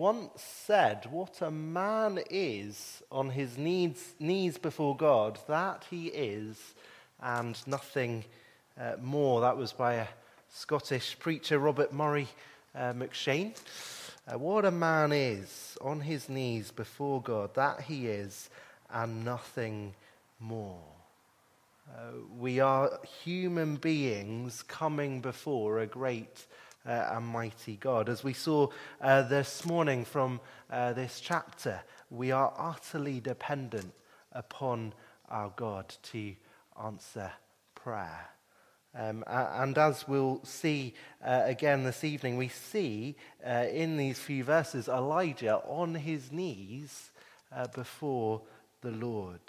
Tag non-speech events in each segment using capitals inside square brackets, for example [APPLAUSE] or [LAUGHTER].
once said, What a man is on his knees, knees before God, that he is, and nothing uh, more. That was by a Scottish preacher, Robert Murray uh, M'Cheyne. Uh, what a man is on his knees before God, that he is, and nothing more. Uh, we are human beings coming before a great uh, mighty God. As we saw uh, this morning from uh, this chapter, we are utterly dependent upon our God to answer prayer. Um, and as we'll see uh, again this evening, we see uh, in these few verses Elijah on his knees uh, before the Lord.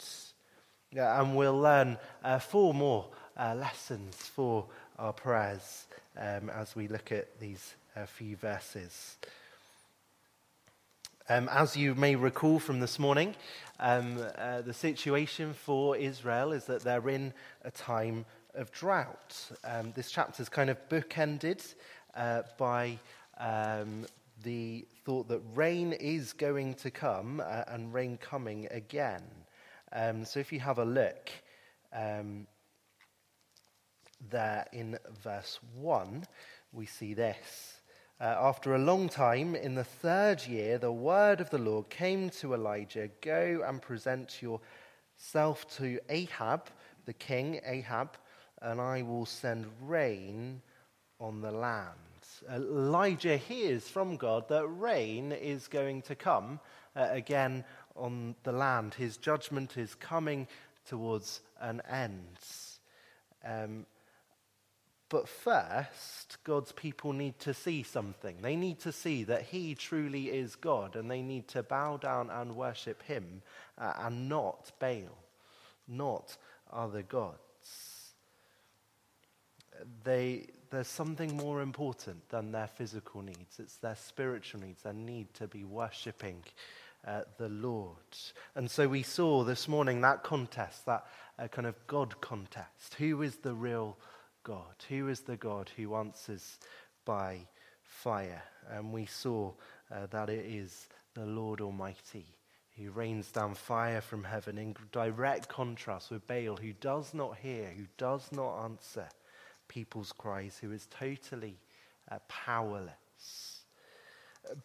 and we'll learn four more lessons for our prayers um, as we look at these uh, few verses. Um, as you may recall from this morning, um, uh, the situation for Israel is that they're in a time of drought. Um, this chapter is kind of bookended uh, by um, the thought that rain is going to come uh, and rain coming again. Um, so if you have a look, um, there in verse 1, we see this. Uh, after a long time, in the third year, the word of the Lord came to Elijah Go and present yourself to Ahab, the king, Ahab, and I will send rain on the land. Elijah hears from God that rain is going to come uh, again on the land. His judgment is coming towards an end. Um, but first, God's people need to see something. They need to see that He truly is God, and they need to bow down and worship Him uh, and not Baal, not other gods. They, there's something more important than their physical needs, it's their spiritual needs, their need to be worshipping uh, the Lord. And so we saw this morning that contest, that uh, kind of God contest. Who is the real God? Who is the God who answers by fire? And we saw uh, that it is the Lord Almighty who rains down fire from heaven in direct contrast with Baal, who does not hear, who does not answer people's cries, who is totally uh, powerless.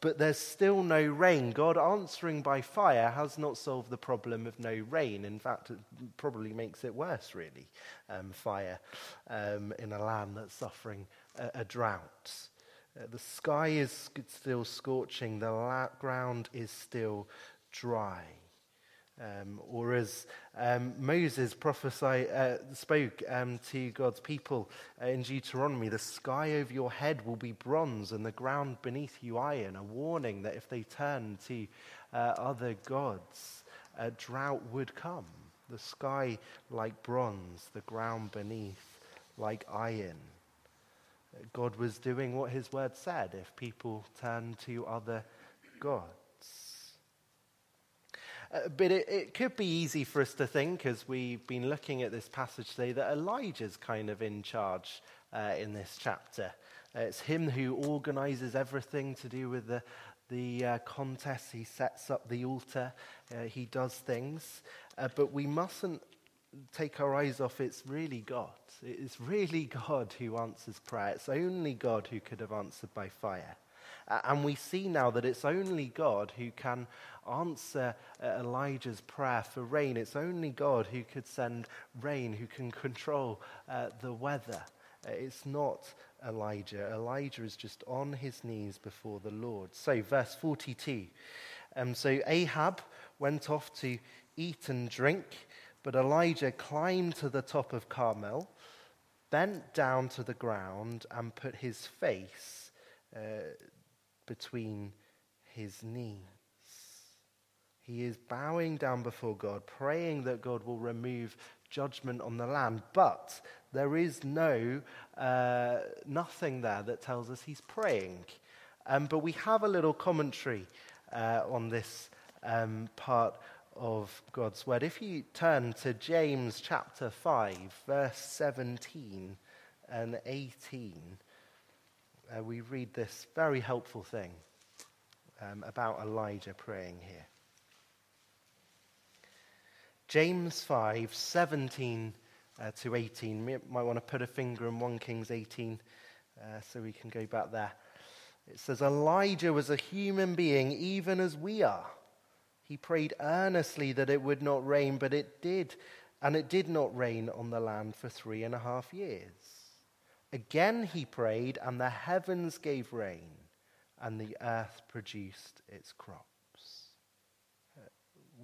But there's still no rain. God answering by fire has not solved the problem of no rain. In fact, it probably makes it worse, really, um, fire um, in a land that's suffering a, a drought. Uh, the sky is still scorching, the la- ground is still dry. Um, or as um, Moses prophesied, uh, spoke um, to God's people uh, in Deuteronomy, the sky over your head will be bronze and the ground beneath you iron, a warning that if they turn to uh, other gods, a drought would come. The sky like bronze, the ground beneath like iron. God was doing what his word said if people turn to other gods. Uh, but it, it, could be easy for us to think, as we've been looking at this passage today, that Elijah's kind of in charge uh, in this chapter. Uh, it's him who organizes everything to do with the, the uh, contest. He sets up the altar, uh, he does things. But we mustn't take our eyes off it's really God. It's really [LAUGHS] God who answers prayer. It's only God who could have answered by fire. And we see now that it's only God who can answer uh, Elijah's prayer for rain. It's only God who could send rain, who can control uh, the weather. Uh, it's not Elijah. Elijah is just on his knees before the Lord. So, verse 42. Um, so Ahab went off to eat and drink, but Elijah climbed to the top of Carmel, bent down to the ground, and put his face uh, between his knees. He is bowing down before God, praying that God will remove judgment on the land. But there is no, uh, nothing there that tells us he's praying. Um, but we have a little commentary uh, on this um, part of God's word. If you turn to James chapter 5, verse 17 and 18, uh, we read this very helpful thing. um, about Elijah praying here. James 5 17 uh, to 18. You might want to put a finger in 1 Kings 18 uh, so we can go back there. It says, Elijah was a human being, even as we are. He prayed earnestly that it would not rain, but it did, and it did not rain on the land for three and a half years. Again he prayed, and the heavens gave rain, and the earth produced its crops. Uh,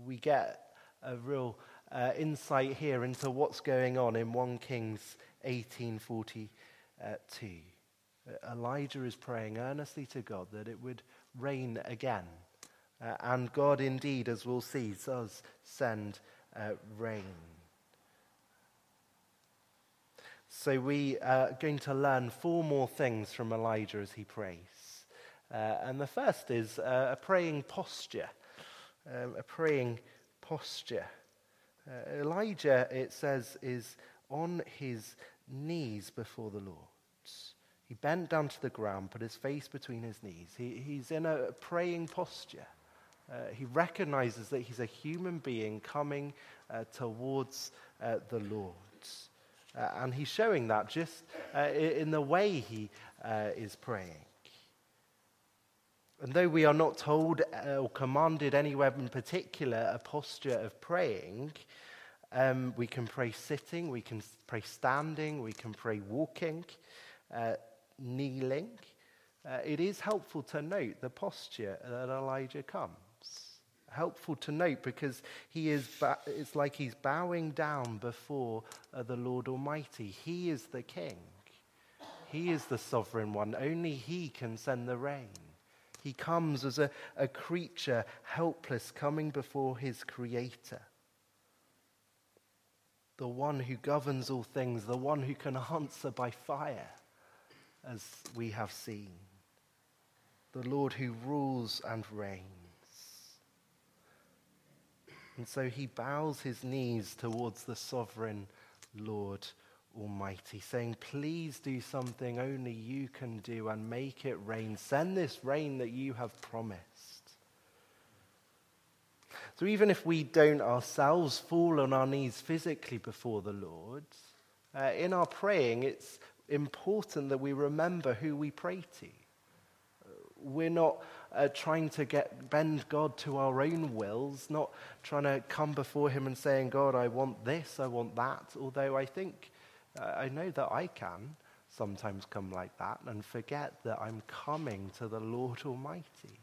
we get a real uh, insight here into what's going on in 1 Kings 1842. Uh, Elijah is praying earnestly to God that it would rain again. Uh, and God, indeed, as we'll see, does send uh, rain. So we are going to learn four more things from Elijah as he prays. Uh, and the first is uh, a praying posture. Um, a praying posture. Uh, Elijah, it says, is on his knees before the Lord. He bent down to the ground, put his face between his knees. He, he's in a praying posture. Uh, he recognizes that he's a human being coming uh, towards uh, the Lord. Uh, and he's showing that just uh, in the way he uh, is praying. And though we are not told or commanded anywhere in particular a posture of praying, um, we can pray sitting, we can pray standing, we can pray walking kneeling, uh, it is helpful to note the posture that Elijah comes. Helpful to note because he is ba- it's like he's bowing down before uh, the Lord Almighty. He is the king, he is the sovereign one. Only he can send the rain. He comes as a, a creature, helpless, coming before his creator the one who governs all things, the one who can answer by fire as we have seen. The Lord who rules and reigns. And so he bows his knees towards the sovereign Lord Almighty, saying, Please do something only you can do and make it rain. Send this rain that you have promised. So even if we don't ourselves fall on our knees physically before the Lord, uh, in our praying, it's important that we remember who we pray to. We're not uh, trying to get bend God to our own wills, not trying to come before Him and saying, God, I want this, I want that. Although I think, uh, I know that I can sometimes come like that and forget that I'm coming to the Lord Almighty.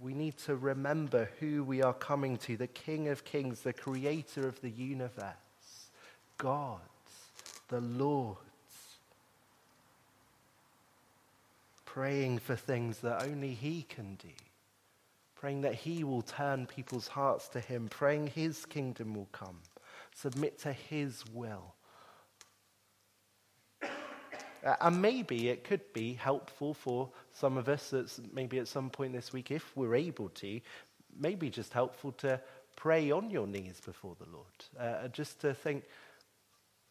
We need to remember who we are coming to the King of Kings, the Creator of the universe, God, the Lord. Praying for things that only He can do, praying that He will turn people's hearts to Him, praying His kingdom will come, submit to His will. Uh, and maybe it could be helpful for some of us, that's maybe at some point this week, if we're able to, maybe just helpful to pray on your knees before the Lord. Uh, just to think,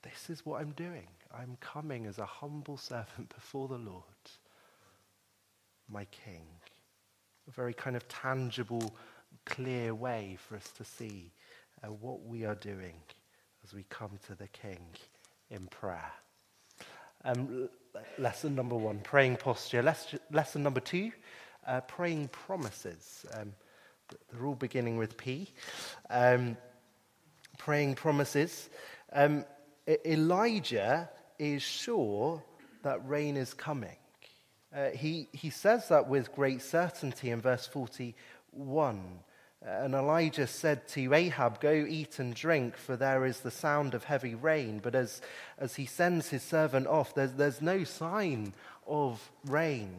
this is what I'm doing. I'm coming as a humble [LAUGHS] servant before the Lord my King. A very kind of tangible, clear way for us to see uh, what we are doing as we come to the King in prayer. Um, lesson number one, praying posture. Les- lesson number two, uh, praying promises. Um, they're all beginning with P. Um, praying promises. Um, Elijah is sure that rain is coming. Uh, he, he says that with great certainty in verse 41. Uh, and Elijah said to Ahab, Go eat and drink, for there is the sound of heavy rain. But as, as he sends his servant off, there's, there's no sign of rain.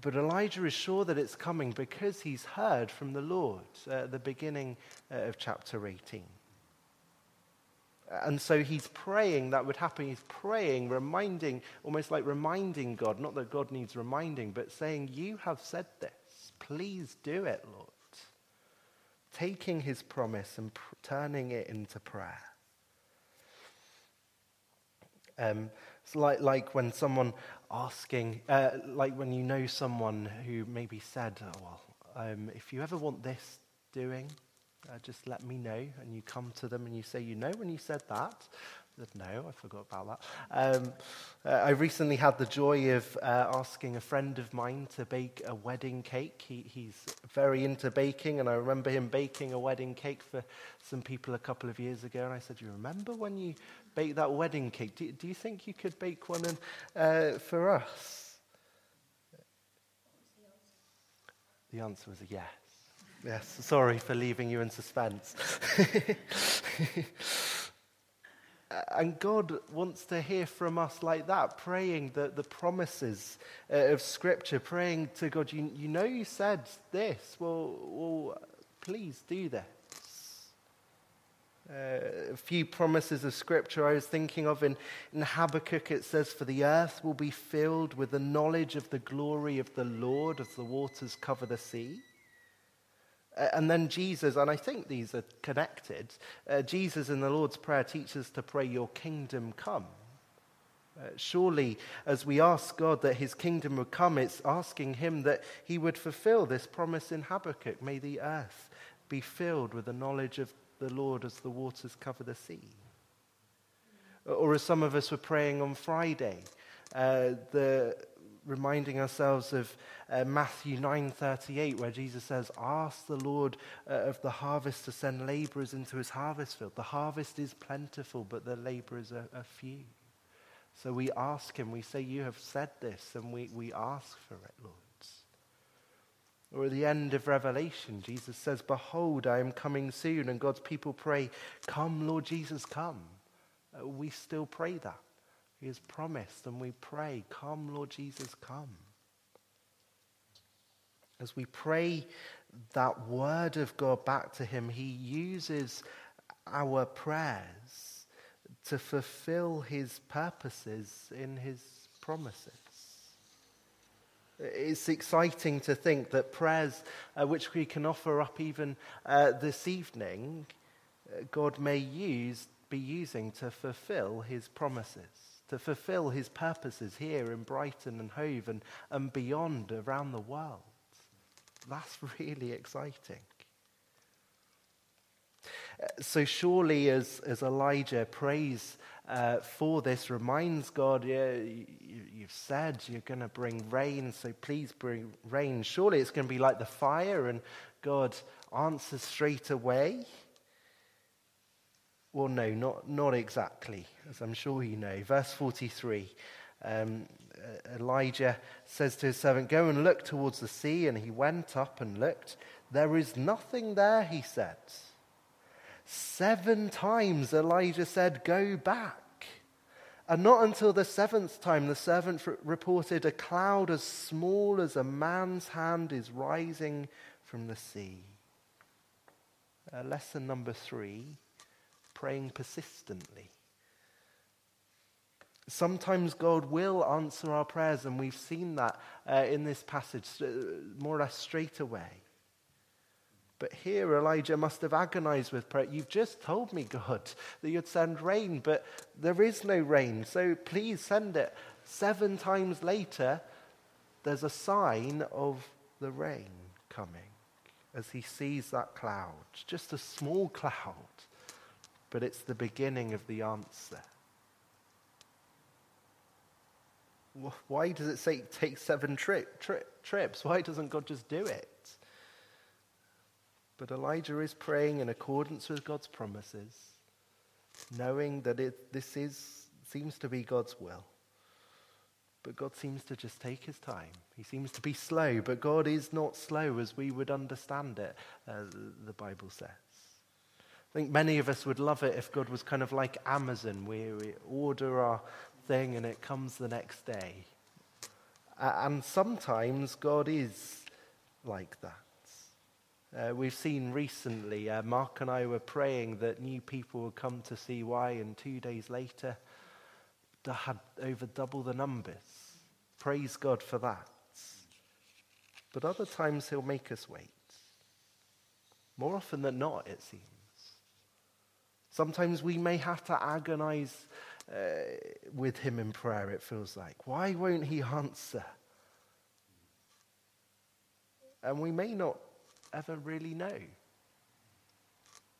But, Elijah is sure that it's coming because he's heard from the Lord uh, at the beginning uh, of chapter 18. And so he's praying that would happen. He's praying, reminding, almost like reminding God, not that God needs reminding, but saying, You have said this. Please do it, Lord. Taking his promise and pr- turning it into prayer. Um, it's like, like when someone asking, uh, like when you know someone who maybe said, oh, well, um, if you ever want this doing, uh, just let me know. And you come to them and you say, you know, when you said that, no, I forgot about that. Um, uh, I recently had the joy of uh, asking a friend of mine to bake a wedding cake. He, he's very into baking, and I remember him baking a wedding cake for some people a couple of years ago. And I said, "You remember when you baked that wedding cake? Do, do you think you could bake one in, uh, for us?" The answer was a yes. Yes, sorry for leaving you in suspense. [LAUGHS] And God wants to hear from us like that, praying the, the promises uh, of Scripture, praying to God, you, you know you said this, well, well please do this. Uh, a few promises of Scripture I was thinking of in, in Habakkuk, it says, For the earth will be filled with the knowledge of the glory of the Lord as the waters cover the sea. And then Jesus, and I think these are connected, uh, Jesus in the Lord's Prayer teaches to pray, Your kingdom come. Uh, surely, as we ask God that his kingdom would come, it's asking him that he would fulfill this promise in Habakkuk. May the earth be filled with the knowledge of the Lord as the waters cover the sea. Or as some of us were praying on Friday, uh, the reminding ourselves of uh, Matthew 9:38 where Jesus says ask the Lord uh, of the harvest to send laborers into his harvest field the harvest is plentiful but the laborers are, are few so we ask him we say you have said this and we, we ask for it Lord or at the end of Revelation, Jesus says, Behold, I am coming soon. And God's people pray, Come, Lord Jesus, come. Uh, we still pray that. He has promised, and we pray, Come, Lord Jesus, come. As we pray that word of God back to Him, He uses our prayers to fulfill His purposes in His promises. It's exciting to think that prayers uh, which we can offer up even uh, this evening, uh, God may use, be using to fulfill His promises to fulfill his purposes here in Brighton and Hove and, and beyond around the world. That's [LAUGHS] really exciting. So, surely, as, as Elijah prays uh, for this, reminds God, yeah, you, you've said you're going to bring rain, so please bring rain. Surely it's going to be like the fire, and God answers straight away. Well, no, not, not exactly, as I'm sure you know. Verse 43 um, Elijah says to his servant, Go and look towards the sea. And he went up and looked. There is nothing there, he said. Seven times Elijah said, Go back. And not until the seventh time the servant reported, A cloud as small as a man's hand is rising from the sea. Uh, lesson number three praying persistently. Sometimes God will answer our prayers, and we've seen that uh, in this passage uh, more or less straight away. But here, Elijah must have agonized with prayer. You've just told me, God, that you'd send rain, but there is no rain, so please send it. Seven times later, there's a sign of the rain coming as he sees that cloud, just a small [LAUGHS] cloud but it's the beginning of the answer. Why does it say take seven tri- tri- trips? Why doesn't God just do it? But Elijah is praying in accordance with God's promises, knowing that it, this is, seems to be God's will. But God seems to just take his time. He seems to be slow, but God is not slow as we would understand it, uh, the Bible says. I think many of us would love it if God was kind of like Amazon, where we order our thing and it comes the next day. and sometimes God is like that. Uh, we've seen recently, uh, Mark and I were praying that new people would come to CY, and two days later, they had over double the numbers. Praise God for that. But other times, He'll make us wait. More often than not, it seems. Sometimes we may have to agonize uh, with him in prayer, it feels like. Why won't he answer? And we may not ever really know.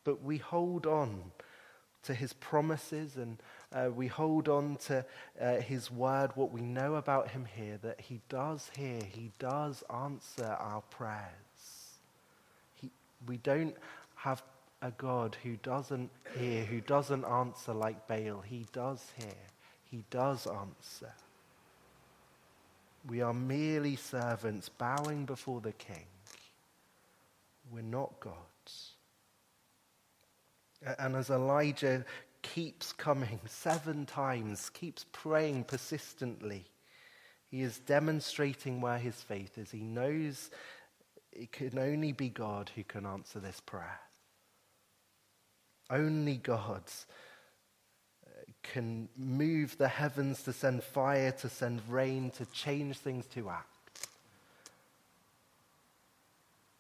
But we hold on to his promises and uh, we hold on to uh, his word, what we know about him here, that he does hear, he does answer our prayers. He, we don't have a God who doesn't hear, who doesn't answer like Baal. He does hear, he does answer. We are merely servants bowing before the king. We're not gods. And as Elijah keeps coming seven times, keeps praying persistently, he is demonstrating where his faith is. He knows it can only be God who can answer this prayer. Only God uh, can move the heavens to send fire, to send rain, to change things to act.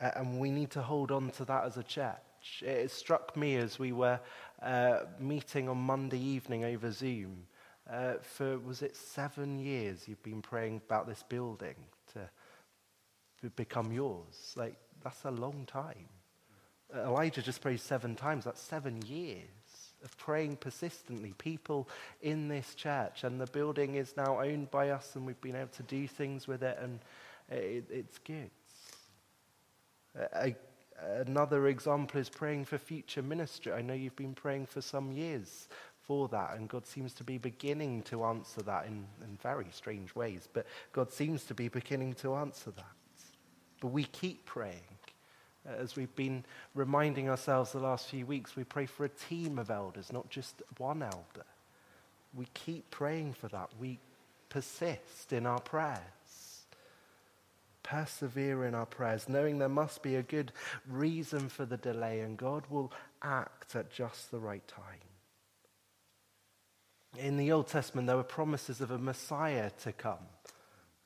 And we need to hold on to that as a church. It struck me as we were uh, meeting on Monday evening over Zoom. Uh, for, was it seven years you've been praying about this building to become yours? Like, that's a long time. Elijah just prayed seven times. That's seven years of praying persistently. People in this church, and the building is now owned by us, and we've been able to do things with it, and it, it's good. A, another example is praying for future ministry. I know you've been praying for some years for that, and God seems to be beginning to answer that in, in very strange ways, but God seems to be beginning to answer that. But we keep praying as we've been reminding ourselves the last few weeks, we pray for a team of elders, not just one elder. We keep praying for that. We persist in our prayers. Persevere in our prayers, knowing there must be a good reason for the delay, and God will act at just the right time. In the Old Testament, there were promises of a Messiah to come.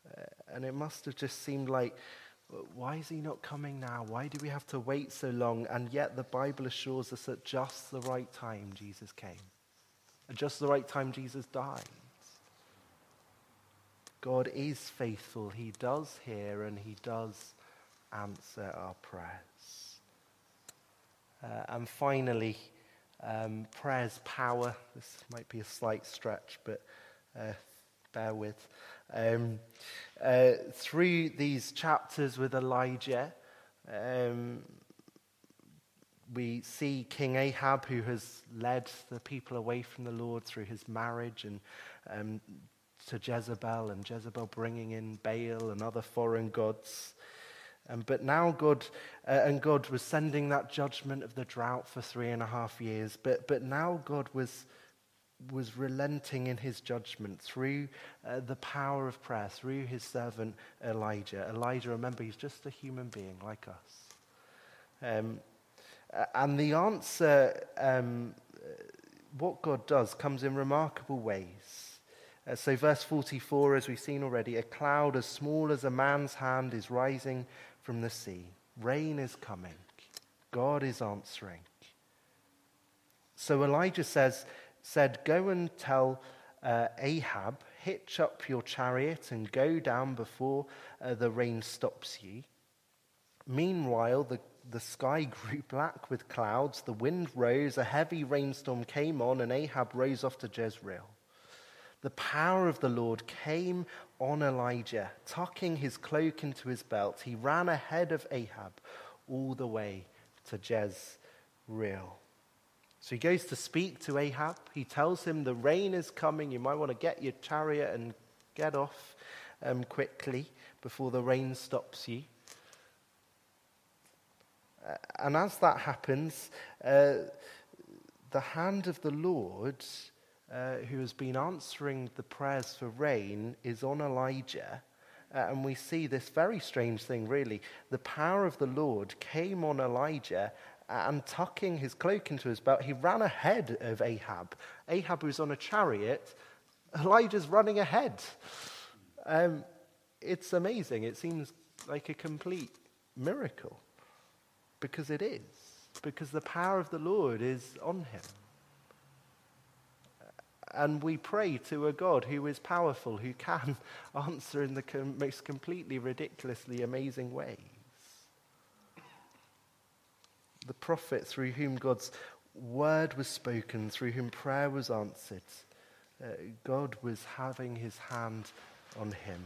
Uh, and it must have just seemed like why is he not coming now? Why do we have to wait so long? And yet the Bible assures us at just the right time Jesus came. At just the right time Jesus died. God is faithful. He does hear and he does answer our prayers. Uh, and finally, um, prayer's power. This might be a slight stretch, but uh, bear with. Um, uh, through these chapters with Elijah, um, we see King Ahab, who has led the people away from the Lord through his marriage and um, to Jezebel, and Jezebel bringing in Baal and other foreign gods. Um, but now God, uh, and God was sending that judgment of the drought for three and a half years. But, but now God was was relenting in his judgment through uh, the power of prayer, through his servant Elijah. Elijah, remember, he's just a human being like us. Um, and the answer, um, what God does, comes in remarkable ways. Uh, so, verse 44, as we've seen already, a cloud as small as a man's hand is rising from the sea. Rain is coming. God is answering. So Elijah says, said, Go and tell uh, Ahab, hitch up your chariot and go down before uh, the rain stops you. Meanwhile, the, the sky [LAUGHS] grew black with clouds, the wind rose, a heavy rainstorm came on, and Ahab rose off to Jezreel. The power of the Lord came on Elijah, tucking his cloak into his belt. He ran ahead of Ahab all the way to Jezreel. So he goes to speak to Ahab. He tells him the rain is coming. You might want to get your chariot and get off um, quickly before the rain stops you. And as that happens, uh, the hand of the Lord, uh, who has been answering the prayers for rain, is on Elijah. Uh, and we see this very strange thing, really. The power of the Lord came on Elijah and tucking his cloak into his belt, he ran ahead of Ahab. Ahab was on a chariot, Elijah's running ahead. Um, it's amazing. It seems like a complete miracle because it is, because the power of the Lord is on him. and we pray to a God who is powerful, who can [LAUGHS] answer in the com- most completely ridiculously amazing ways. The prophet through whom God's word was spoken, through whom prayer was answered, uh, God was having his hand on him.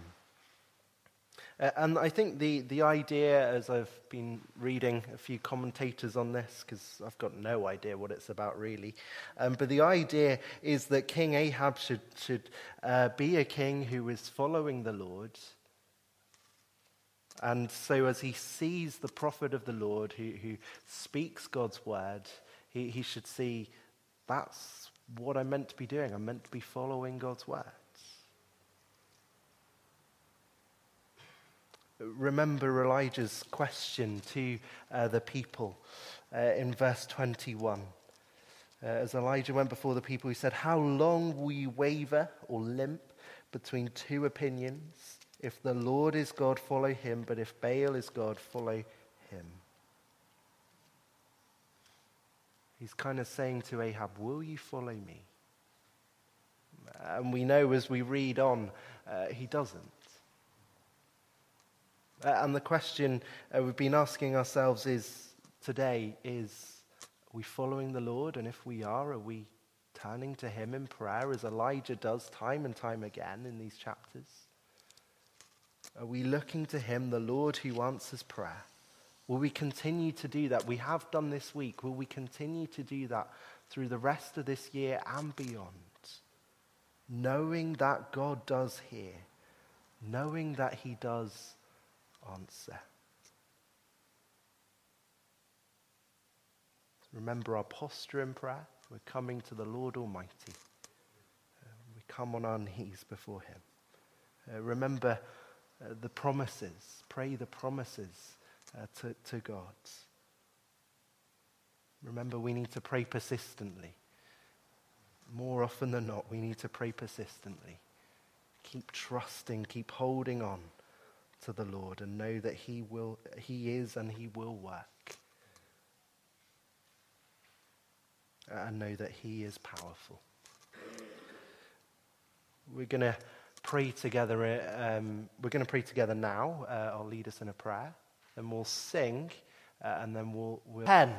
Uh, and I think the, the idea, as I've been reading a few commentators on this, because I've got no idea what it's about really, um, but the idea is that King Ahab should, should uh, be a king who is following the Lord. And so, as he sees the prophet of the Lord who, who speaks God's word, he, he should see that's what I'm meant to be doing. I'm meant to be following God's word. remember Elijah's question to uh, the people uh, in verse 21. Uh, as Elijah went before the people, he said, How long will you waver or limp between two opinions? If the Lord is God, follow him, but if Baal is God, follow him. He's kind of saying to Ahab, Will you follow me? And we know as we read on, uh, he doesn't. Uh, and the question uh, we've been asking ourselves is today is are we following the Lord? And if we are, are we turning to Him in prayer as Elijah does time and time again in these chapters? Are we looking to Him, the Lord who answers prayer? Will we continue to do that? We have done this week. Will we continue to do that through the rest of this year and beyond? Knowing that God does hear, knowing that He does answer. Remember our posture in prayer. We're coming to the Lord Almighty. Uh, we come on our knees before Him. Uh, remember uh, the promises. Pray the promises uh, to, to God. Remember, we need to pray persistently. More often than not, we need to pray persistently. Keep trusting, keep holding on to the Lord and know that He will, He is and He will work. And know that He is powerful. We're to pray together. Um, we're going to pray together now. Uh, I'll lead us in a prayer. Then we'll sing, uh, and then we'll. we'll... 10.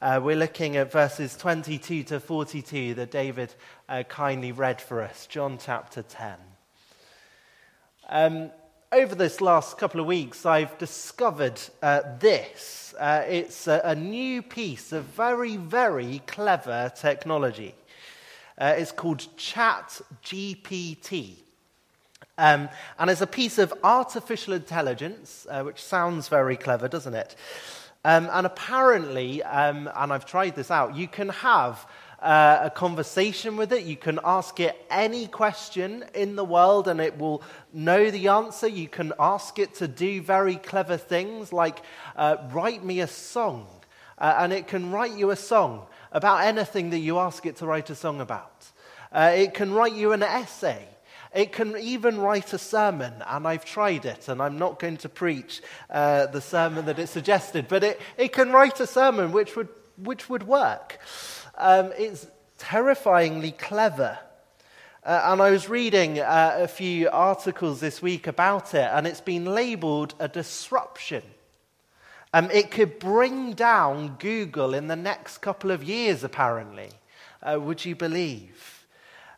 Uh, we're looking at verses 22 to 42 that David uh, kindly read for us. John chapter 10. Um, over this last couple of weeks, I've discovered uh, this. Uh, it's a, a, new piece of very, very clever technology. Uh, it's called Chat GPT. Um, and it's a piece of artificial intelligence, uh, which sounds very clever, doesn't it? Um, and apparently, um, and I've tried this out, you can have uh, a conversation with it. You can ask it any question in the world and it will know the answer. You can ask it to do very clever things like uh, write me a song. Uh, and it can write you a song about anything that you ask it to write a song about. Uh, it can write you an essay. It can even write a sermon, and I've tried it, and I'm not going to preach uh, the sermon that it suggested, but it, it can write a sermon which would, which would work. Um, it's terrifyingly clever. Uh, and I was reading uh, a few articles this week about it, and it's been labeled a disruption. Um, it could bring down Google in the next couple of years, apparently. Uh, would you believe?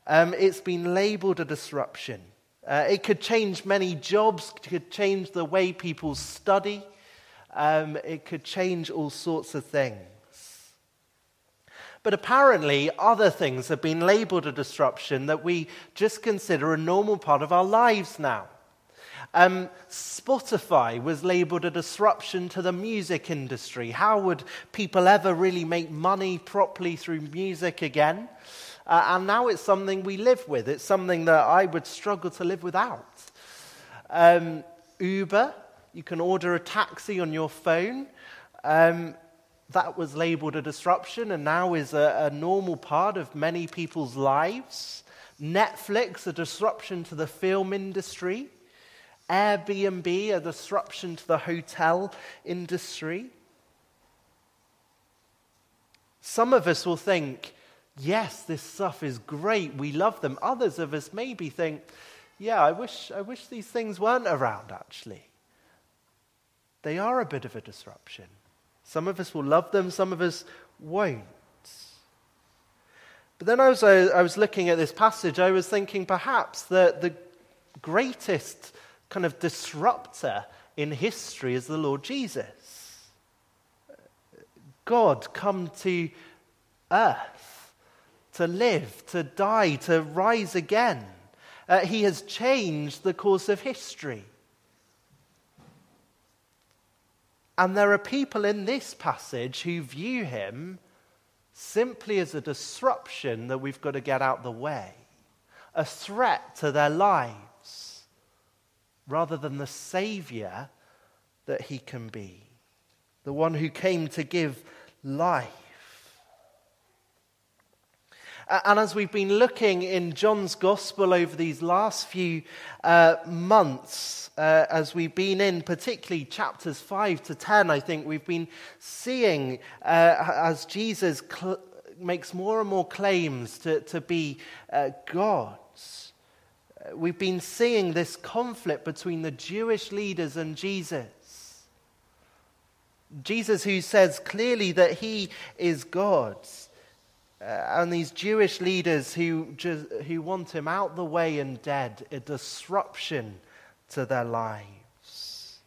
Um, it's been labeled a disruption. Uh, it could change many jobs, it could change the way people study, um, it could change all sorts of things. But apparently, other things have been labeled a disruption that we just consider a normal part of our lives now. Um, Spotify was labeled a disruption to the music industry. How would people ever really make money properly through music again? Uh, and now it's something we live with. It's something that I would struggle to live without. Um, Uber, you can order a taxi on your phone. Um, that was labeled a disruption and now is a, a normal part of many people's lives. Netflix, a disruption to the film industry. Airbnb, a disruption to the hotel industry. Some of us will think yes, this stuff is great. We love them. Others of us maybe think, yeah, I wish, I wish these things weren't around, actually. They are a bit of a disruption. Some of us will love them, some of us won't. But then as I, I was looking at this passage, I was thinking perhaps that the greatest kind of disruptor in history is the Lord Jesus. God come to earth to live, to die, to rise again. Uh, he has changed the course of history. And there are people in this passage who view him simply as a disruption that we've got to get out the way, a threat to their lives, rather than the Savior that he can be, the one who came to give life. And as we've been looking in John's Gospel over these last few uh, months, uh, as we've been in particularly chapters 5 to 10, I think we've been seeing uh, as Jesus cl- makes more and more claims to, to be uh, God. We've been seeing this conflict between the Jewish leaders and Jesus. Jesus, who says clearly that he is God, uh, and these Jewish leaders who, just, who want him out the way and dead, a disruption to their lives.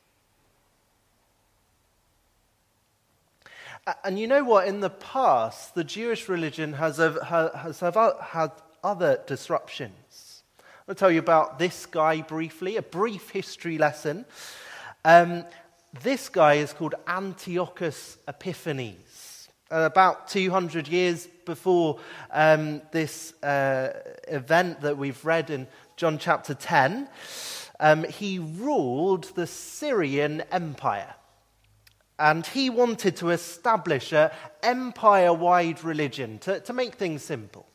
And you know what? In the past, the Jewish religion has, has had other disruptions. I'll tell you about this guy briefly, a brief history lesson. Um, this guy is called Antiochus Epiphanes. About 200 years before um, this uh, event that we've read in John chapter 10, um, he ruled the Syrian Empire. And he wanted to establish an empire wide religion to, to make things simple.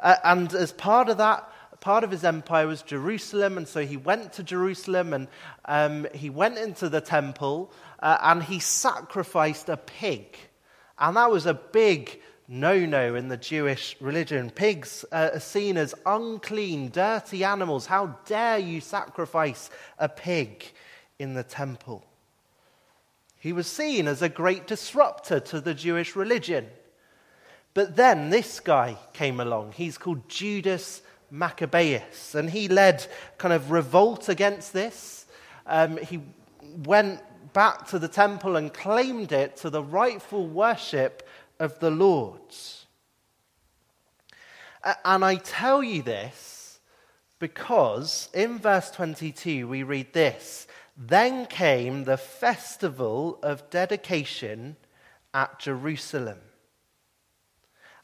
Uh, and as part of that, part of his empire was Jerusalem, and so he went to Jerusalem and um, he went into the temple uh, and he sacrificed a pig. And that was a big no no in the Jewish religion. Pigs are seen as unclean, dirty animals. How dare you sacrifice a pig in the temple? He was seen as a great disruptor to the Jewish religion. But then this guy came along. He's called Judas Maccabeus, and he led kind of revolt against this. Um, he went back to the temple and claimed it to the rightful worship of the Lord. And I tell you this because in verse 22 we read this Then came the festival of dedication at Jerusalem.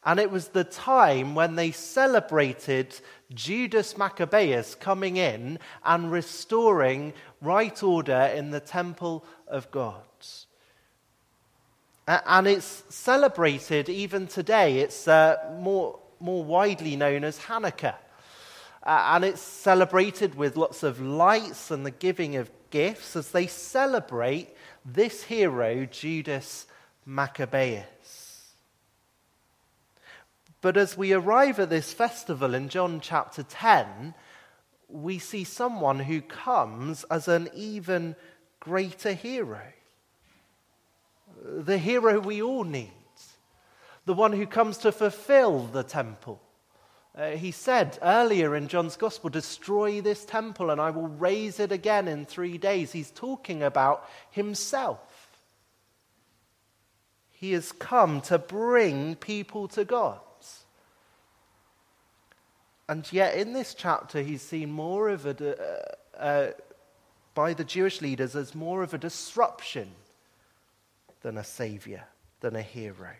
And it was the time when they celebrated Judas Maccabeus coming in and restoring right order in the temple of God. And it's celebrated even today. It's uh, more, more widely known as Hanukkah. Uh, and it's celebrated with lots of lights and the giving of gifts as they celebrate this hero, Judas Maccabeus. But as we arrive at this festival in John chapter 10, we see someone who comes as an even greater hero. The hero we all need. The one who comes to fulfill the temple. Uh, he said earlier in John's Gospel, Destroy this temple and I will raise it again in three days. He's talking about himself. He has come to bring people to God. And yet, in this chapter, he's seen more of a, uh, by the Jewish leaders as more of a disruption than a savior, than a hero.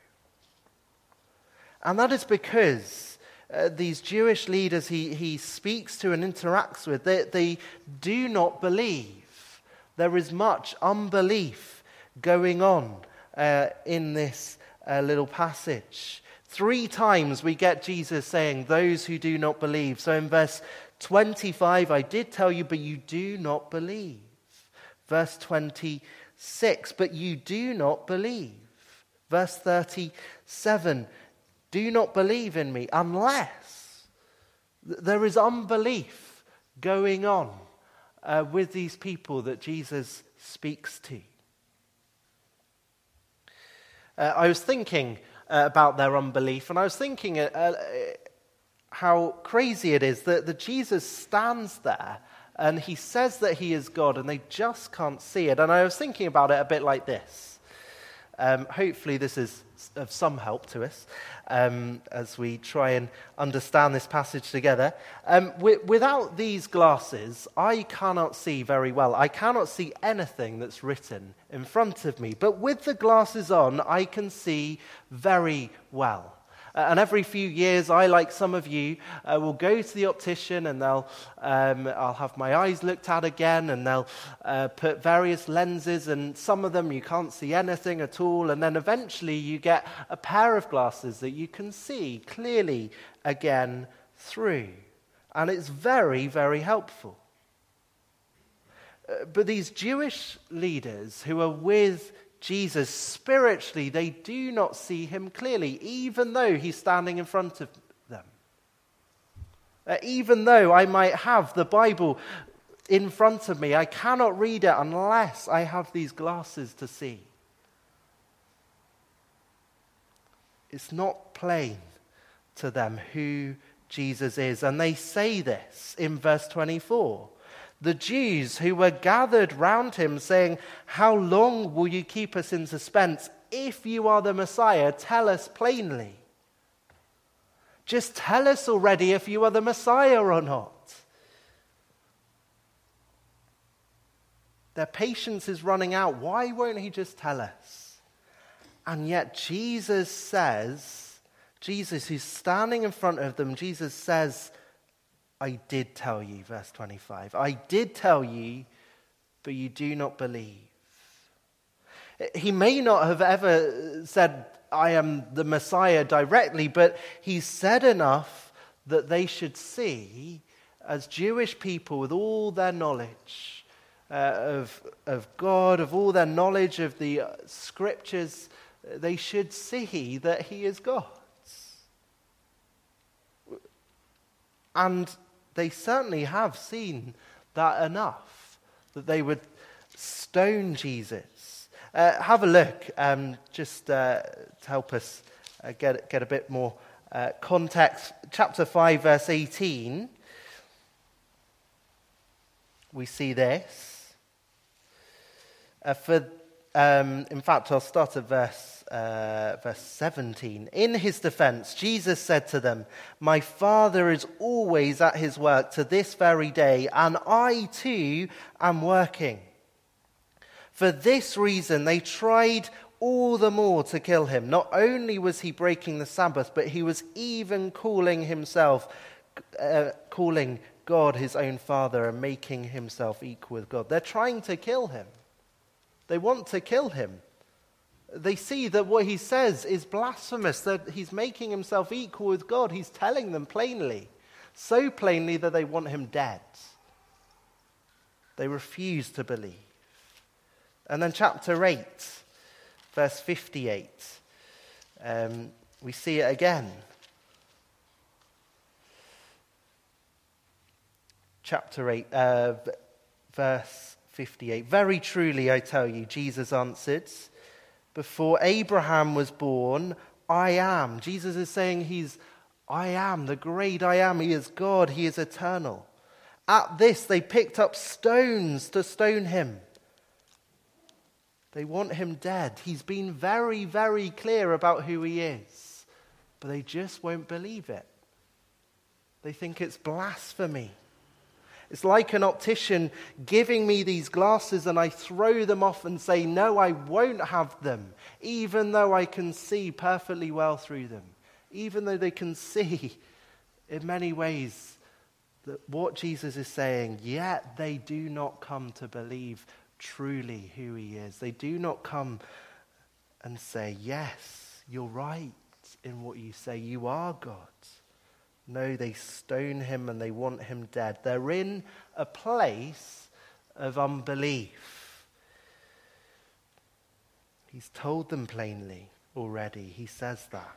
And that is because uh, these Jewish leaders he, he speaks to and interacts with, they, they do not believe. There is much unbelief going on uh, in this uh, little passage. Three times we get Jesus saying, Those who do not believe. So in verse 25, I did tell you, but you do not believe. Verse 26, but you do not believe. Verse 37, do not believe in me unless there is unbelief going on uh, with these people that Jesus speaks to. Uh, I was thinking uh, about their unbelief, and I was thinking uh, uh, how crazy it is that, that Jesus stands there and he says that he is God, and they just can't see it. And I was thinking about it a bit like this. Um, hopefully, this is of some help to us um, as we try and understand this passage together. Um, w- without these glasses, I cannot see very well. I cannot see anything that's written in front of me. But with the glasses on, I can see very well. Uh, and every few years, I, like some of you, uh, will go to the optician and they'll, um, I'll have my eyes looked at again and they'll uh, put various lenses, and some of them you can't see anything at all. And then eventually you get a pair of glasses that you can see clearly again through. And it's very, very helpful. Uh, but these Jewish leaders who are with Jesus spiritually, they do not see him clearly, even though he's standing in front of them. Uh, even though I might have the Bible in front of me, I cannot read it unless I have these glasses to see. It's not plain to them who Jesus is. And they say this in verse 24 the Jews who were gathered round him, saying, How long will you keep us in suspense? If you are the Messiah, tell us plainly. Just tell us already if you are the Messiah or not. Their patience is running out. Why won't he just tell us? And yet, Jesus says, Jesus, who's standing in front of them, Jesus says, I did tell you, verse 25. I did tell you, but you do not believe. He may not have ever said, I am the Messiah directly, but he said enough that they should see, as Jewish people, with all their knowledge uh, of, of God, of all their knowledge of the scriptures, they should see that he is God. And they certainly have seen that enough that they would stone Jesus. Uh, have a look, um, just uh, to help us uh, get, get a bit more uh, context. Chapter 5, verse 18. We see this. Uh, for, um, in fact, I'll start at verse uh, verse 17. In his defense, Jesus said to them, My Father is always at his work to this very day, and I too am working. For this reason, they tried all the more to kill him. Not only was he breaking the Sabbath, but he was even calling himself, uh, calling God his own Father and making himself equal with God. They're trying to kill him. They want to kill him they see that what he says is blasphemous, that he's making himself equal with God. He's telling them plainly, so plainly that they want him dead. They refuse to believe. And then, chapter 8, verse 58, um, we see it again. Chapter 8, uh, verse 58. Very truly, I tell you, Jesus answered. Before Abraham was born, I am. Jesus is saying he's I am, the great I am. He is God, he is eternal. At this, they picked up stones to stone him. They want him dead. He's been very, very clear about who he is, but they just won't believe it. They think it's blasphemy. It's like an optician giving me these glasses and I throw them off and say, No, I won't have them, even though I can see perfectly well through them, even though they can see in many ways that what Jesus is saying, yet they do not come to believe truly who he is. They do not come and say, Yes, you're right in what you say. You are God. No, they stone him and they want him dead. They're in a place of unbelief. He's told them plainly already. He says that.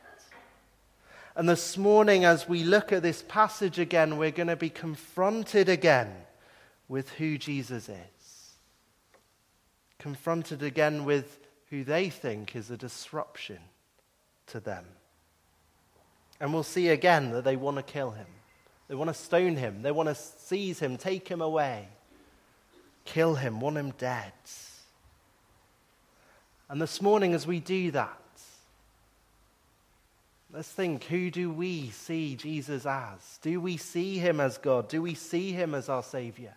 And this morning, as we look at this passage again, we're going to be confronted again with who Jesus is. Confronted again with who they think is a disruption to them. And we'll see again that they want to kill him. They want to stone him. They want to seize him, take him away, kill him, want him dead. And this morning, as we do that, let's think who do we see Jesus as? Do we see him as God? Do we see him as our Savior?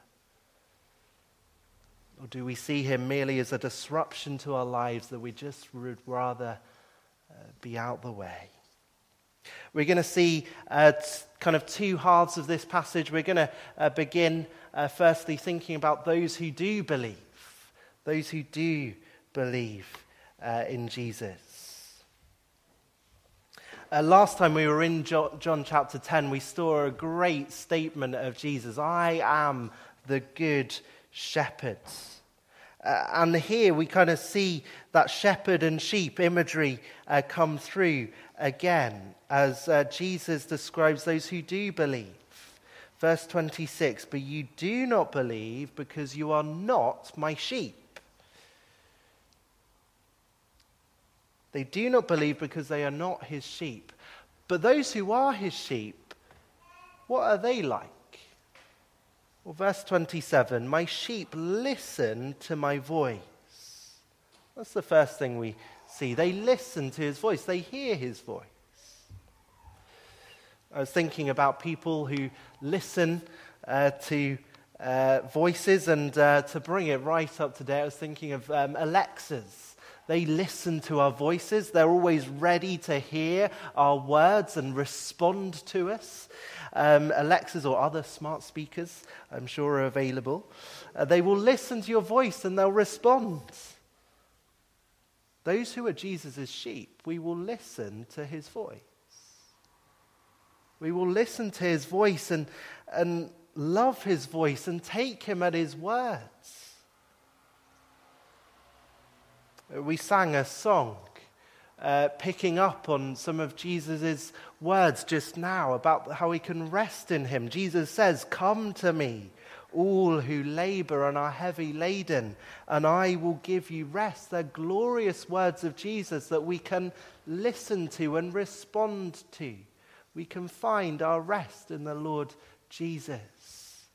Or do we see him merely as a disruption to our lives that we just would rather uh, be out the way? We're going to see uh, kind of two halves of this passage. We're going to uh, begin, uh, firstly, thinking about those who do believe, those who do believe uh, in Jesus. Uh, last time we were in jo- John chapter 10, we saw a great statement of Jesus I am the good shepherd. Uh, and here we kind of see that shepherd and sheep imagery uh, come through again as uh, Jesus describes those who do believe. Verse 26 But you do not believe because you are not my sheep. They do not believe because they are not his sheep. But those who are his sheep, what are they like? Well, verse 27 My sheep listen to my voice. That's the first thing we They listen to his voice, they hear his voice. I was thinking about people who listen uh, to uh, voices, and uh, to bring it right up to date, I was thinking of um, Alexas. They listen to our voices. They're always ready to hear our words and respond to us. Um, Alexas or other smart speakers, I'm sure, are available. Uh, they will listen to your voice and they'll respond. Those who are Jesus' sheep, we will listen to his voice. We will listen to his voice and, and love his voice and take him at his words. We sang a song uh, picking up on some of Jesus' words just now about how we can rest in him. Jesus says, Come to me, all who labor and are heavy laden, and I will give you rest. They're glorious words of Jesus that we can listen to and respond to. We can find our rest in the Lord Jesus.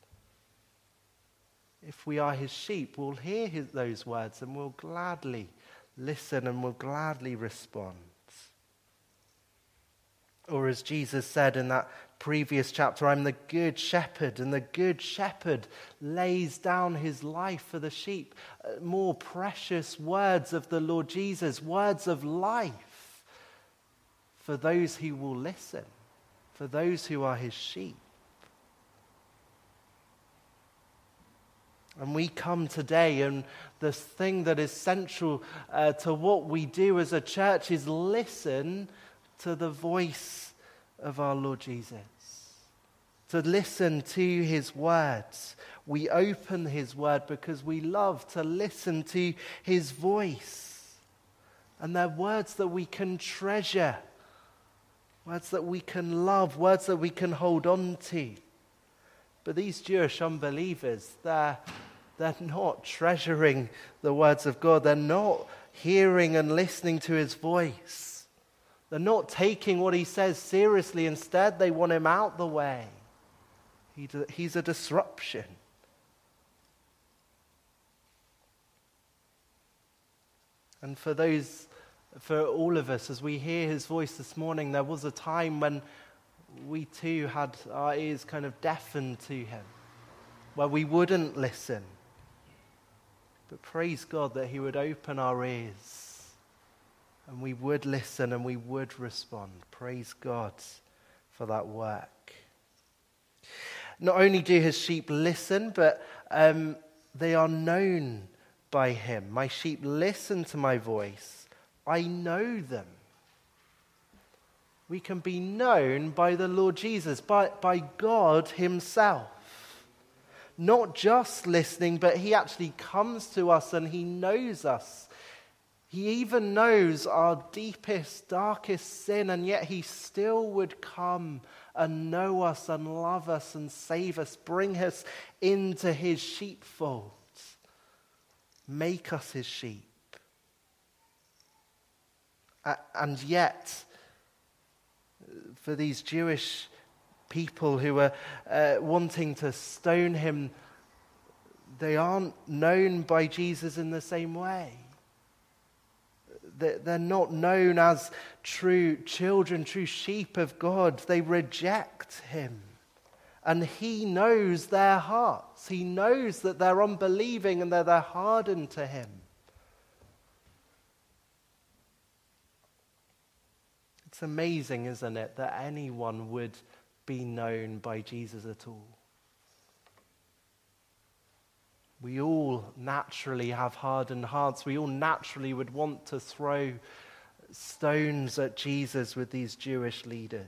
If we are his sheep, we'll hear his, those words and we'll gladly listen and we'll gladly respond. Or as Jesus said in that previous chapter, I'm the good shepherd, and the good shepherd lays down his life for the sheep. Uh, more precious words of the Lord Jesus, words of life for those who will listen, for those who are his sheep. And we come today, and the thing that is central uh, to what we do as a church is listen to the voice of our Lord Jesus. To listen to his words. We open his word because we love to listen to his voice. And they're words that we can treasure, words that we can love, words that we can hold on to. But these Jewish unbelievers, they're, they're not treasuring the words of God. They're not hearing and listening to his voice. They're not taking what he says seriously. Instead, they want him out the way. He's a disruption. And for those, for all of us, as we hear his voice this morning, there was a time when we too had our ears kind of deafened to him, where we wouldn't listen. But praise God that he would open our ears and we would listen and we would respond. Praise God for that work. Not only do his sheep listen, but um, they are known by him. My sheep listen to my voice. I know them we can be known by the Lord Jesus, by, by God Himself. Not just listening, but He actually comes to us and He knows us. He even knows our deepest, darkest sin, and yet He still would come and know us and love us and save us, bring us into His sheepfold, make us His sheep. And yet, for these Jewish people who are uh, wanting to stone him, they aren't known by Jesus in the same way. They're not known as true children, true sheep of God. They reject him. And he knows their hearts. He knows that they're unbelieving and that they're hardened to him. It's amazing, isn't it, that anyone would be known by Jesus at all. We all naturally have hardened hearts. We all naturally would want to throw stones at Jesus with these Jewish leaders.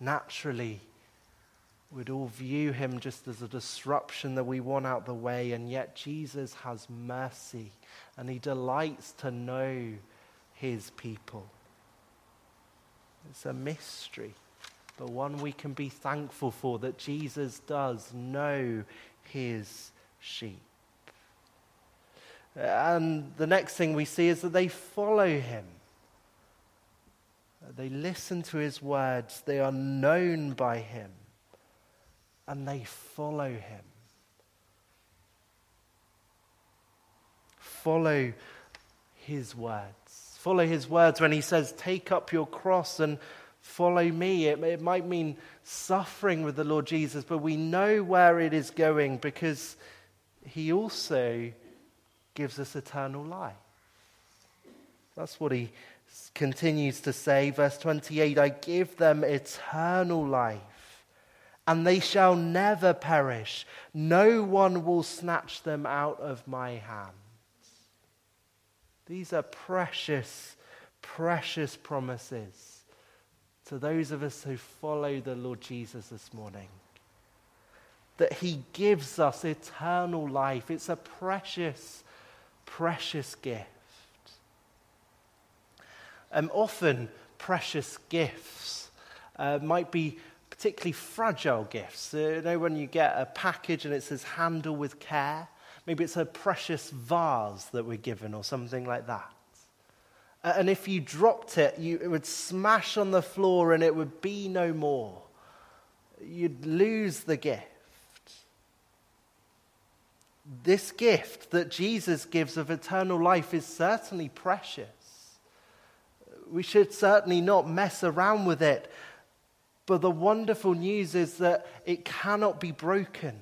Naturally, we'd all view him just as a disruption that we want out the way, and yet Jesus has mercy and he delights to know his people. It's a mystery, but one we can be thankful for that Jesus does know his sheep. And the next thing we see is that they follow him. They listen to his words, they are known by him, and they follow him. Follow his words follow his words when he says, Take up your cross and follow me. It, it might mean suffering with the Lord Jesus, but we know where it is going because he also gives us eternal life. That's what he continues to say. Verse 28 I give them eternal life, and they shall never perish. No one will snatch them out of my hands. These are precious, precious promises to those of us who follow the Lord Jesus this morning. That he gives us eternal life. It's a precious, precious gift. Um, often, precious gifts uh, might be particularly fragile gifts. Uh, you know, when you get a package and it says handle with care, Maybe it's a precious vase that we're given or something like that. And if you dropped it, you, it would smash on the floor and it would be no more. You'd lose the gift. This gift that Jesus gives of eternal life is certainly precious. We should certainly not mess around with it. But the wonderful news is that it cannot be broken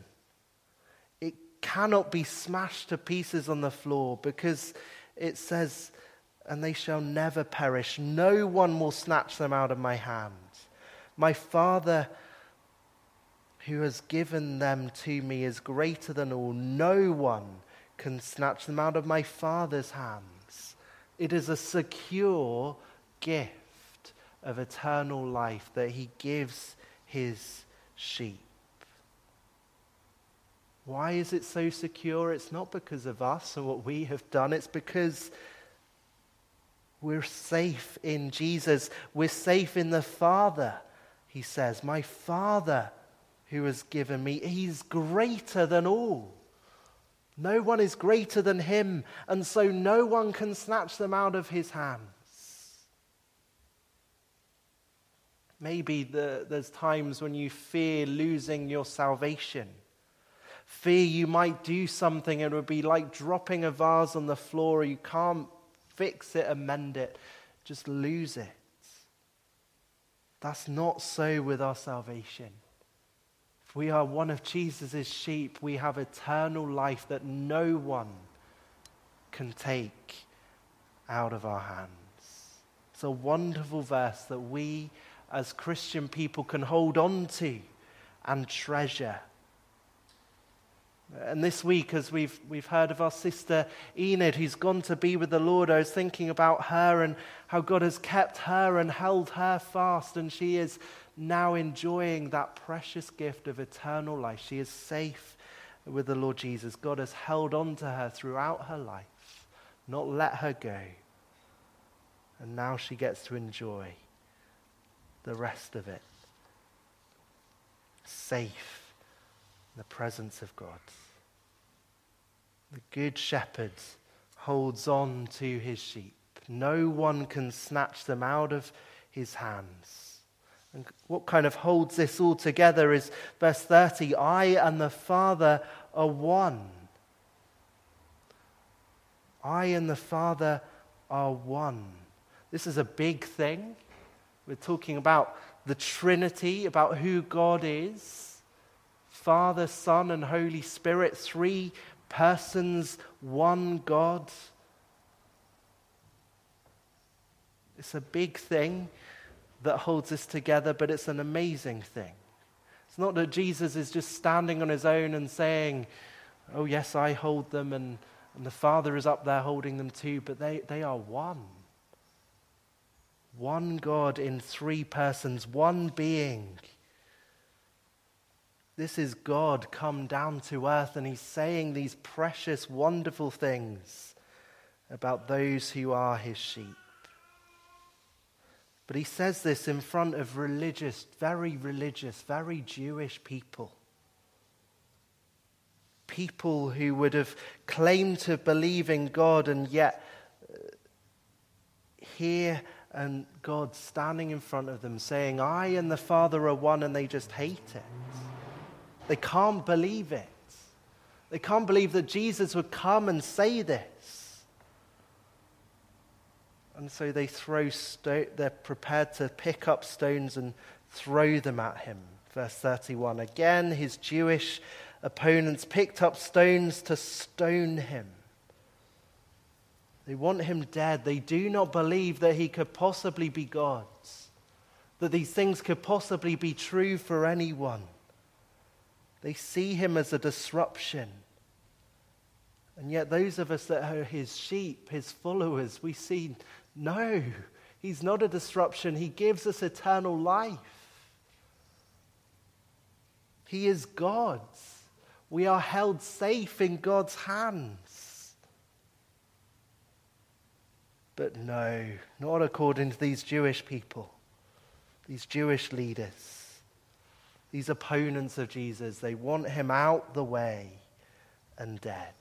it cannot be smashed to pieces on the floor because it says, and they shall never perish. No one will snatch them out of my hand. My Father who has given them to me is greater than all. No one can snatch them out of my Father's hands. It is a secure gift of eternal life that he gives his sheep. Why is it so secure? It's not because of us and what we have done, it's because we're safe in Jesus. We're safe in the Father, he says. My Father who has given me, he's greater than all. No one is greater than him, and so no one can snatch them out of his hands. Maybe the, there's times when you fear losing your salvation fear you might do something and it would be like dropping a vase on the floor. You can't fix it amend it, just lose it. That's not so with our salvation. We are one of Jesus' sheep, we have eternal life that no one can take out of our hands. It's a wonderful verse that we as Christian people can hold on to and treasure and this week, as we've, we've heard of our sister Enid, who's gone to be with the Lord, I was thinking about her and how God has kept her and held her fast, and she is now enjoying that precious gift of eternal life. She is safe with the Lord Jesus. God has held on to her throughout her life, not let her go. And now she gets to enjoy the rest of it. Safe in the presence of God. The good shepherd holds on to his sheep. No one can snatch them out of his hands. And what kind of holds this all together is verse 30 I and the Father are one. I and the Father are one. This is a big thing. We're talking about the Trinity, about who God is Father, Son, and Holy Spirit, three persons, one God. It's a big thing that holds us together, but it's an amazing thing. It's not that Jesus is just standing on his own and saying, Oh, yes, I hold them, and, and the Father is up there holding them too, but they, they are one. One God in three persons, one being. This is God come down to earth, and He's saying these precious, wonderful things about those who are His sheep. But He says this in front of religious, very religious, very Jewish people. People who would have claimed to believe in God and yet uh, hear and God standing in front of them saying, I and the Father are one, and they just hate it. They can't believe it. They can't believe that Jesus would come and say this. And so they throw sto- they're prepared to pick up stones and throw them at him. Verse 31. Again, his Jewish opponents picked up stones to stone him. They want him dead. They do not believe that he could possibly be God, that these things could possibly be true for anyone. They see him as a disruption. And yet, those of us that are his sheep, his followers, we see no, he's not a disruption. He gives us eternal life. He is God's. We are held safe in God's hands. But no, not according to these Jewish people, these Jewish leaders these opponents of Jesus, they want him out the way and dead.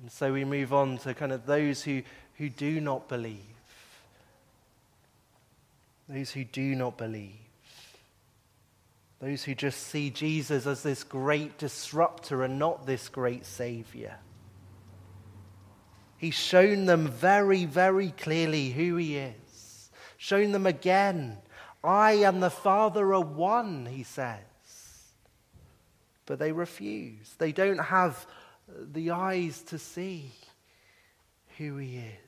And so we move on to kind of those who, who do not believe. Those who do not believe. Those who just see Jesus as this great disruptor and not this great Savior. He's shown them very, very clearly who he is, shown them again I and the Father are one, he says. But they refuse. They don't have the eyes to see who he is.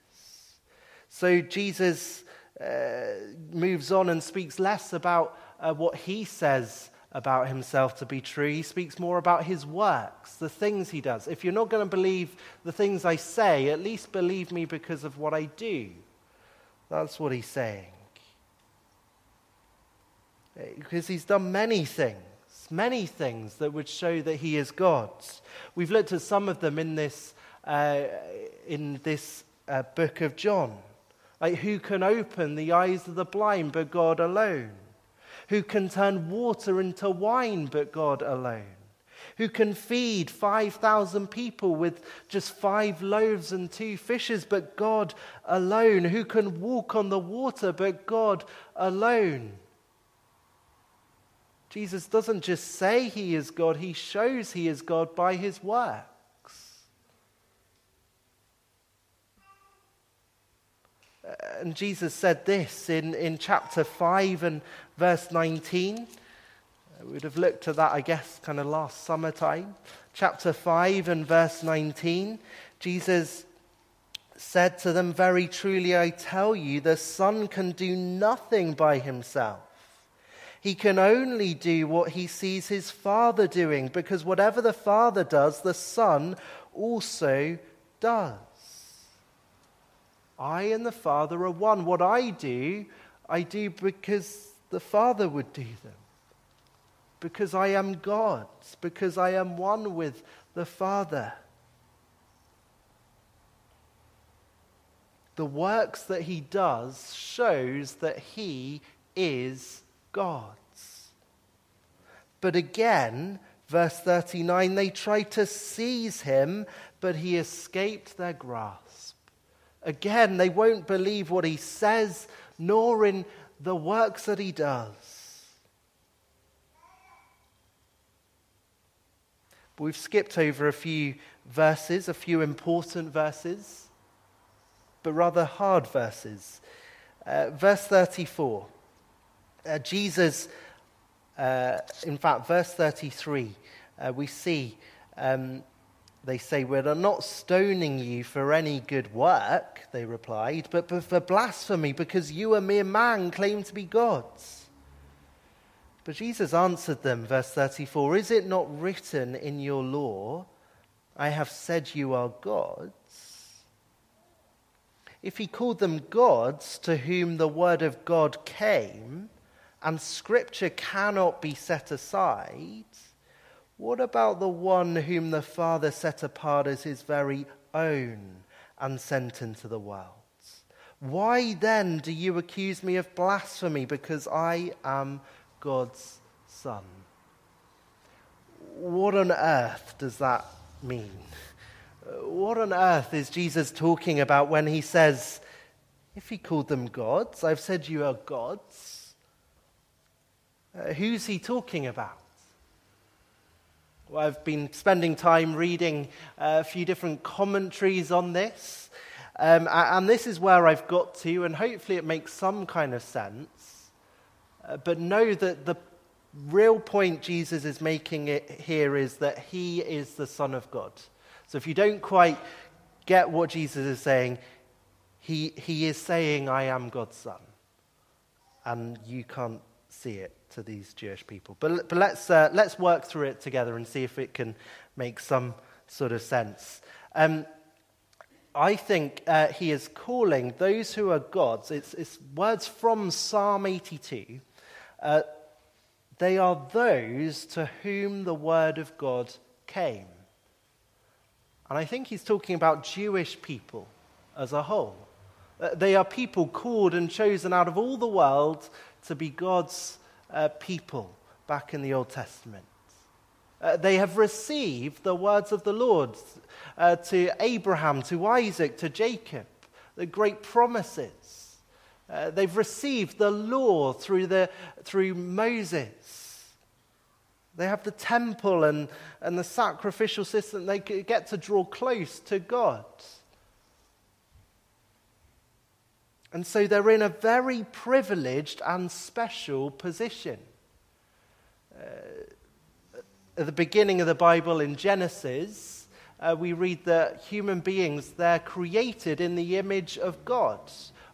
So Jesus uh, moves on and speaks less about uh, what he says about himself to be true. He speaks more about his works, the things he does. If you're not going to believe the things I say, at least believe me because of what I do. That's what he's saying because he's done many things, many things that would show that he is God. We've looked at some of them in this, uh, in this uh, book of John. Like, who can open the eyes of the blind but God alone? Who can turn water into wine but God alone? Who can feed 5,000 people with just five loaves and two fishes but God alone? Who can walk on the water but God alone? Jesus doesn't just say he is God, he shows he is God by his works. And Jesus said this in, in chapter 5 and verse 19. Uh, we would have looked at that, I guess, kind of last summertime. Chapter 5 and verse 19. Jesus said to them, Very truly I tell you, the Son can do nothing by himself. He can only do what he sees his Father doing, because whatever the Father does, the Son also does. I and the Father are one. What I do, I do because the Father would do them. Because I am God, because I am one with the Father. the works that he does shows that he is God's. But again, verse 39, they tried to seize him, but he escaped their grasp. Again, they won't believe what he says, nor in the works that he does. But we've skipped over a few verses, a few important verses, but rather hard verses. Uh, verse 34 uh, Jesus, uh, in fact, verse 33, uh, we see um, they say, We're not stoning you for any good work, they replied, but for blasphemy, because you, a mere man, claim to be gods. But Jesus answered them, verse 34 Is it not written in your law, I have said you are gods? If he called them gods to whom the word of God came, and scripture cannot be set aside, what about the one whom the Father set apart as his very own and sent into the world? Why then do you accuse me of blasphemy because I am God's Son? What on earth does that mean? What on earth is Jesus talking about when he says, if he called them gods, I've said you are gods? Uh, who's he talking about? I've been spending time reading a few different commentaries on this, um, and this is where I've got to, and hopefully it makes some kind of sense. Uh, but know that the real point Jesus is making it here is that he is the Son of God. So if you don't quite get what Jesus is saying, he, he is saying, I am God's Son. And you can't see it to these Jewish people. But, but let's, uh, let's work through it together and see if it can make some sort of sense. Um, I think uh, he is calling those who are gods, it's, it's words from Psalm 82. Uh, they are those to whom the word of God came. And I think he's talking about Jewish people as a whole. Uh, they are people called and chosen out of all the world to be God's uh, people back in the Old Testament. Uh, they have received the words of the Lord uh, to Abraham, to Isaac, to Jacob, the great promises. Uh, they've received the law through, the, through Moses. They have the temple and, and the sacrificial system. They get to draw close to God. And so they're in a very privileged and special position. Uh, at the beginning of the Bible in Genesis, uh, we read that human beings, they're created in the image of God.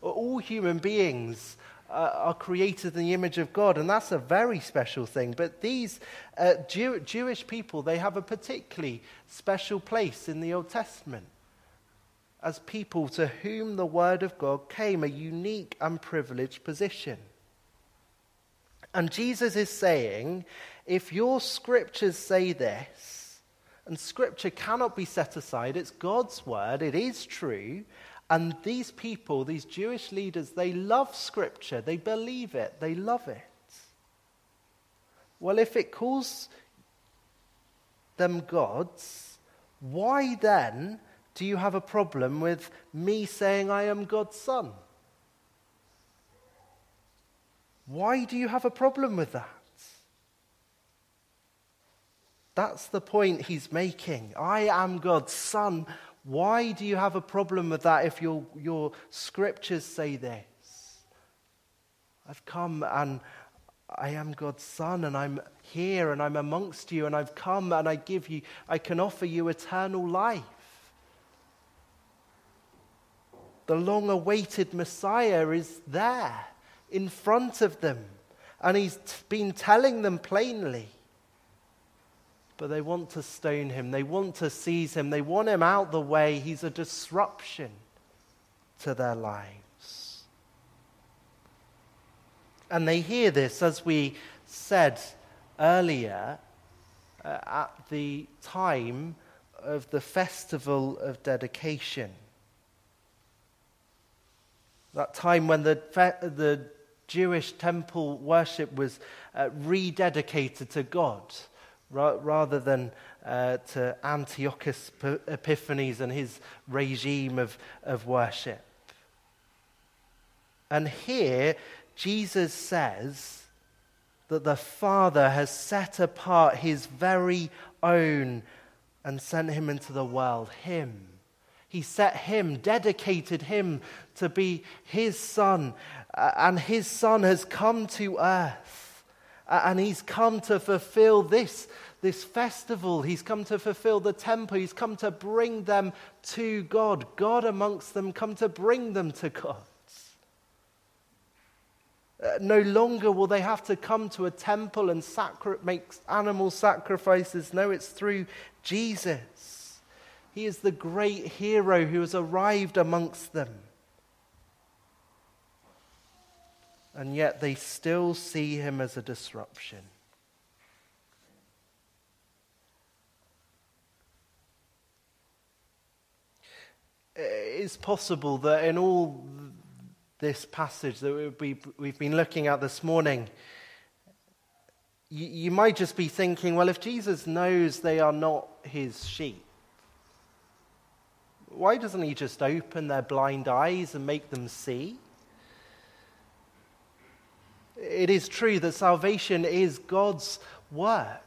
All human beings uh, are created in the image of God, and that's a very special thing. But these uh, Jew- Jewish people, they have a particularly special place in the Old Testament as people to whom the Word of God came, a unique and privileged position. And Jesus is saying, if your scriptures say this, and scripture cannot be set aside, it's God's word, it is true, and these people, these Jewish leaders, they love Scripture, they believe it, they love it. Well, if it calls them gods, why then do you have a problem with me saying I am God's son? Why do you have a problem with that? That's the point he's making. I am God's son. Why do you have a problem with that if your, your scriptures say this? I've come and I am God's son and I'm here and I'm amongst you and I've come and I give you, I can offer you eternal life. The long awaited Messiah is there in front of them and he's been telling them plainly but they want to stone him. They want to seize him. They want him out the way. He's a disruption to their lives. And they hear this, as we said earlier, uh, at the time of the festival of dedication. That time when the, the Jewish temple worship was uh, rededicated to God ra- rather than uh, to Antiochus Epiphanes and his regime of, of worship. And here, Jesus says that the Father has set apart his very own and sent him into the world, him. He set him, dedicated him to be his son, and his son has come to earth. And he's come to fulfill this, this festival. He's come to fulfill the temple. He's come to bring them to God. God amongst them, come to bring them to God. Uh, no longer will they have to come to a temple and sacri- make animal sacrifices. No, it's through Jesus. He is the great hero who has arrived amongst them. And yet they still see him as a disruption. It's possible that in all this passage that we've been looking at this morning, you, might just be thinking, well, if Jesus knows they are not his sheep, why doesn't he just open their blind eyes and make them see? It is true that salvation is God's work.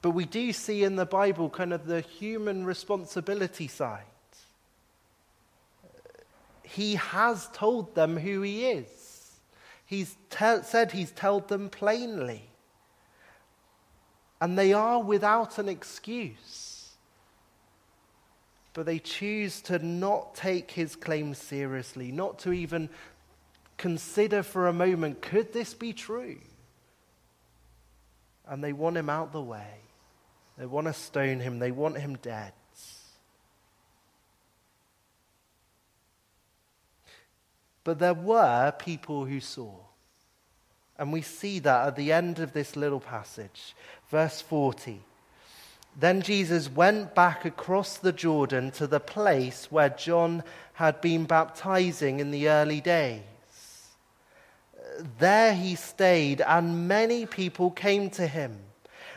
But we do see in the Bible kind of the human responsibility side. He has told them who he is. He's te- said he's told them plainly. And they are without an excuse. But they choose to not take his claims seriously, not to even consider for a moment could this be true? And they want him out the way. They want to stone him, they want him dead. But there were people who saw. And we see that at the end of this little passage. Verse 40. Then Jesus went back across the Jordan to the place where John had been baptizing in the early days. There he stayed, and many people came to him.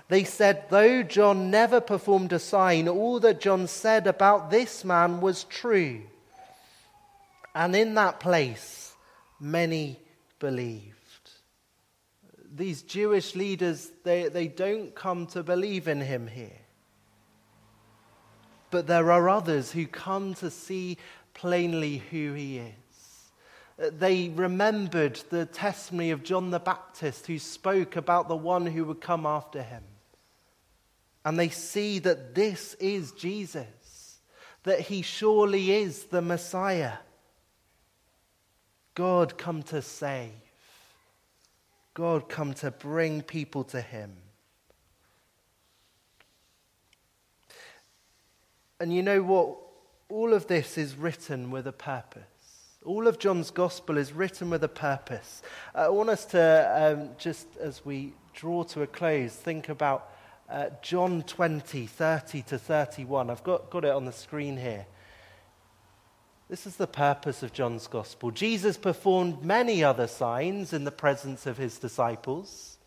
They said, Though John never performed a sign, all that John said about this man was true. And in that place, many believed. These Jewish leaders, they, they don't come to believe in him here. But there are others who come to see plainly who he is. Uh, they remembered the testimony of John the Baptist who spoke about the one who would come after him. And they see that this is Jesus, that he surely is the Messiah. God come to save. God come to bring people to Him. And you know what? All of this is written with a purpose. All of John's gospel is written with a purpose. I want us to, um, just as we draw to a close, think about uh, John 20, 30 to 31. I've got, got it on the screen here. This is the purpose of John's gospel. Jesus performed many other signs in the presence of his disciples,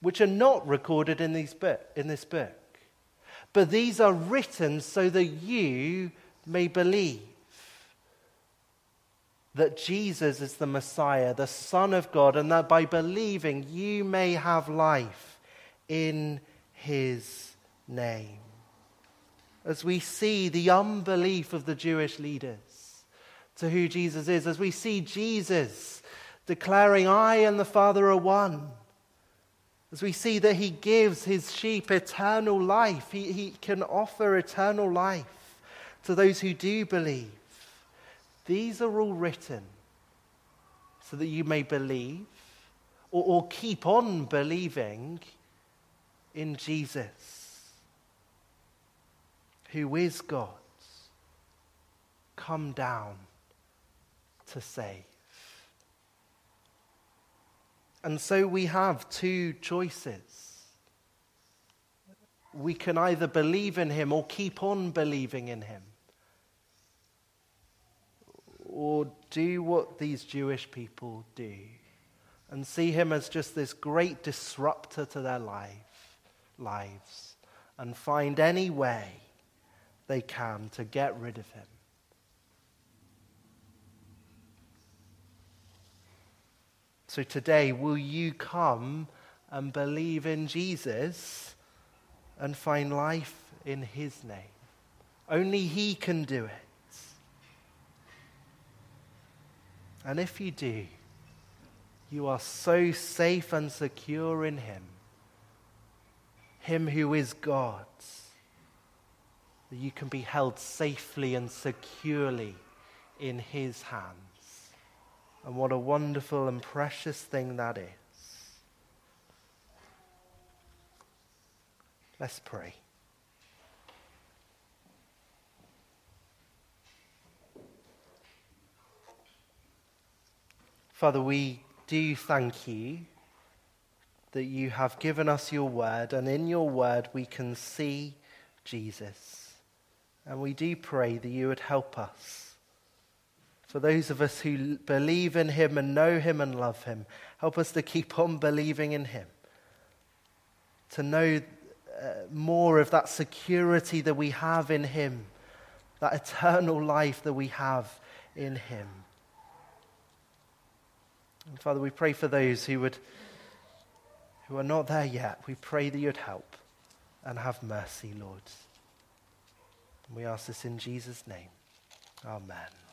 which are not recorded in, these book, in this book. But these are written so that you may believe that Jesus is the Messiah, the Son of God, and that by believing you may have life in his name. As we see the unbelief of the Jewish leaders to who Jesus is, as we see Jesus declaring, I and the Father are one, as we see that he gives his sheep eternal life, he, he can offer eternal life to those who do believe. These are all written so that you may believe or, or keep on believing in Jesus who is God, come down to save. And so we have two choices. We can either believe in him or keep on believing in him. Or do what these Jewish people do and see him as just this great disruptor to their life, lives and find any way they can to get rid of him. So today, will you come and believe in Jesus and find life in his name? Only he can do it. And if you do, you are so safe and secure in him, him who is God, that you can be held safely and securely in his hands. And what a wonderful and precious thing that is. Let's pray. Father, we do thank you that you have given us your word, and in your word we can see Jesus. And we do pray that you would help us. For those of us who believe in him and know him and love him, help us to keep on believing in him. To know uh, more of that security that we have in him, that eternal life that we have in him. And Father, we pray for those who would who are not there yet. We pray that you'd help and have mercy, Lord. And we ask this in Jesus' name. Amen.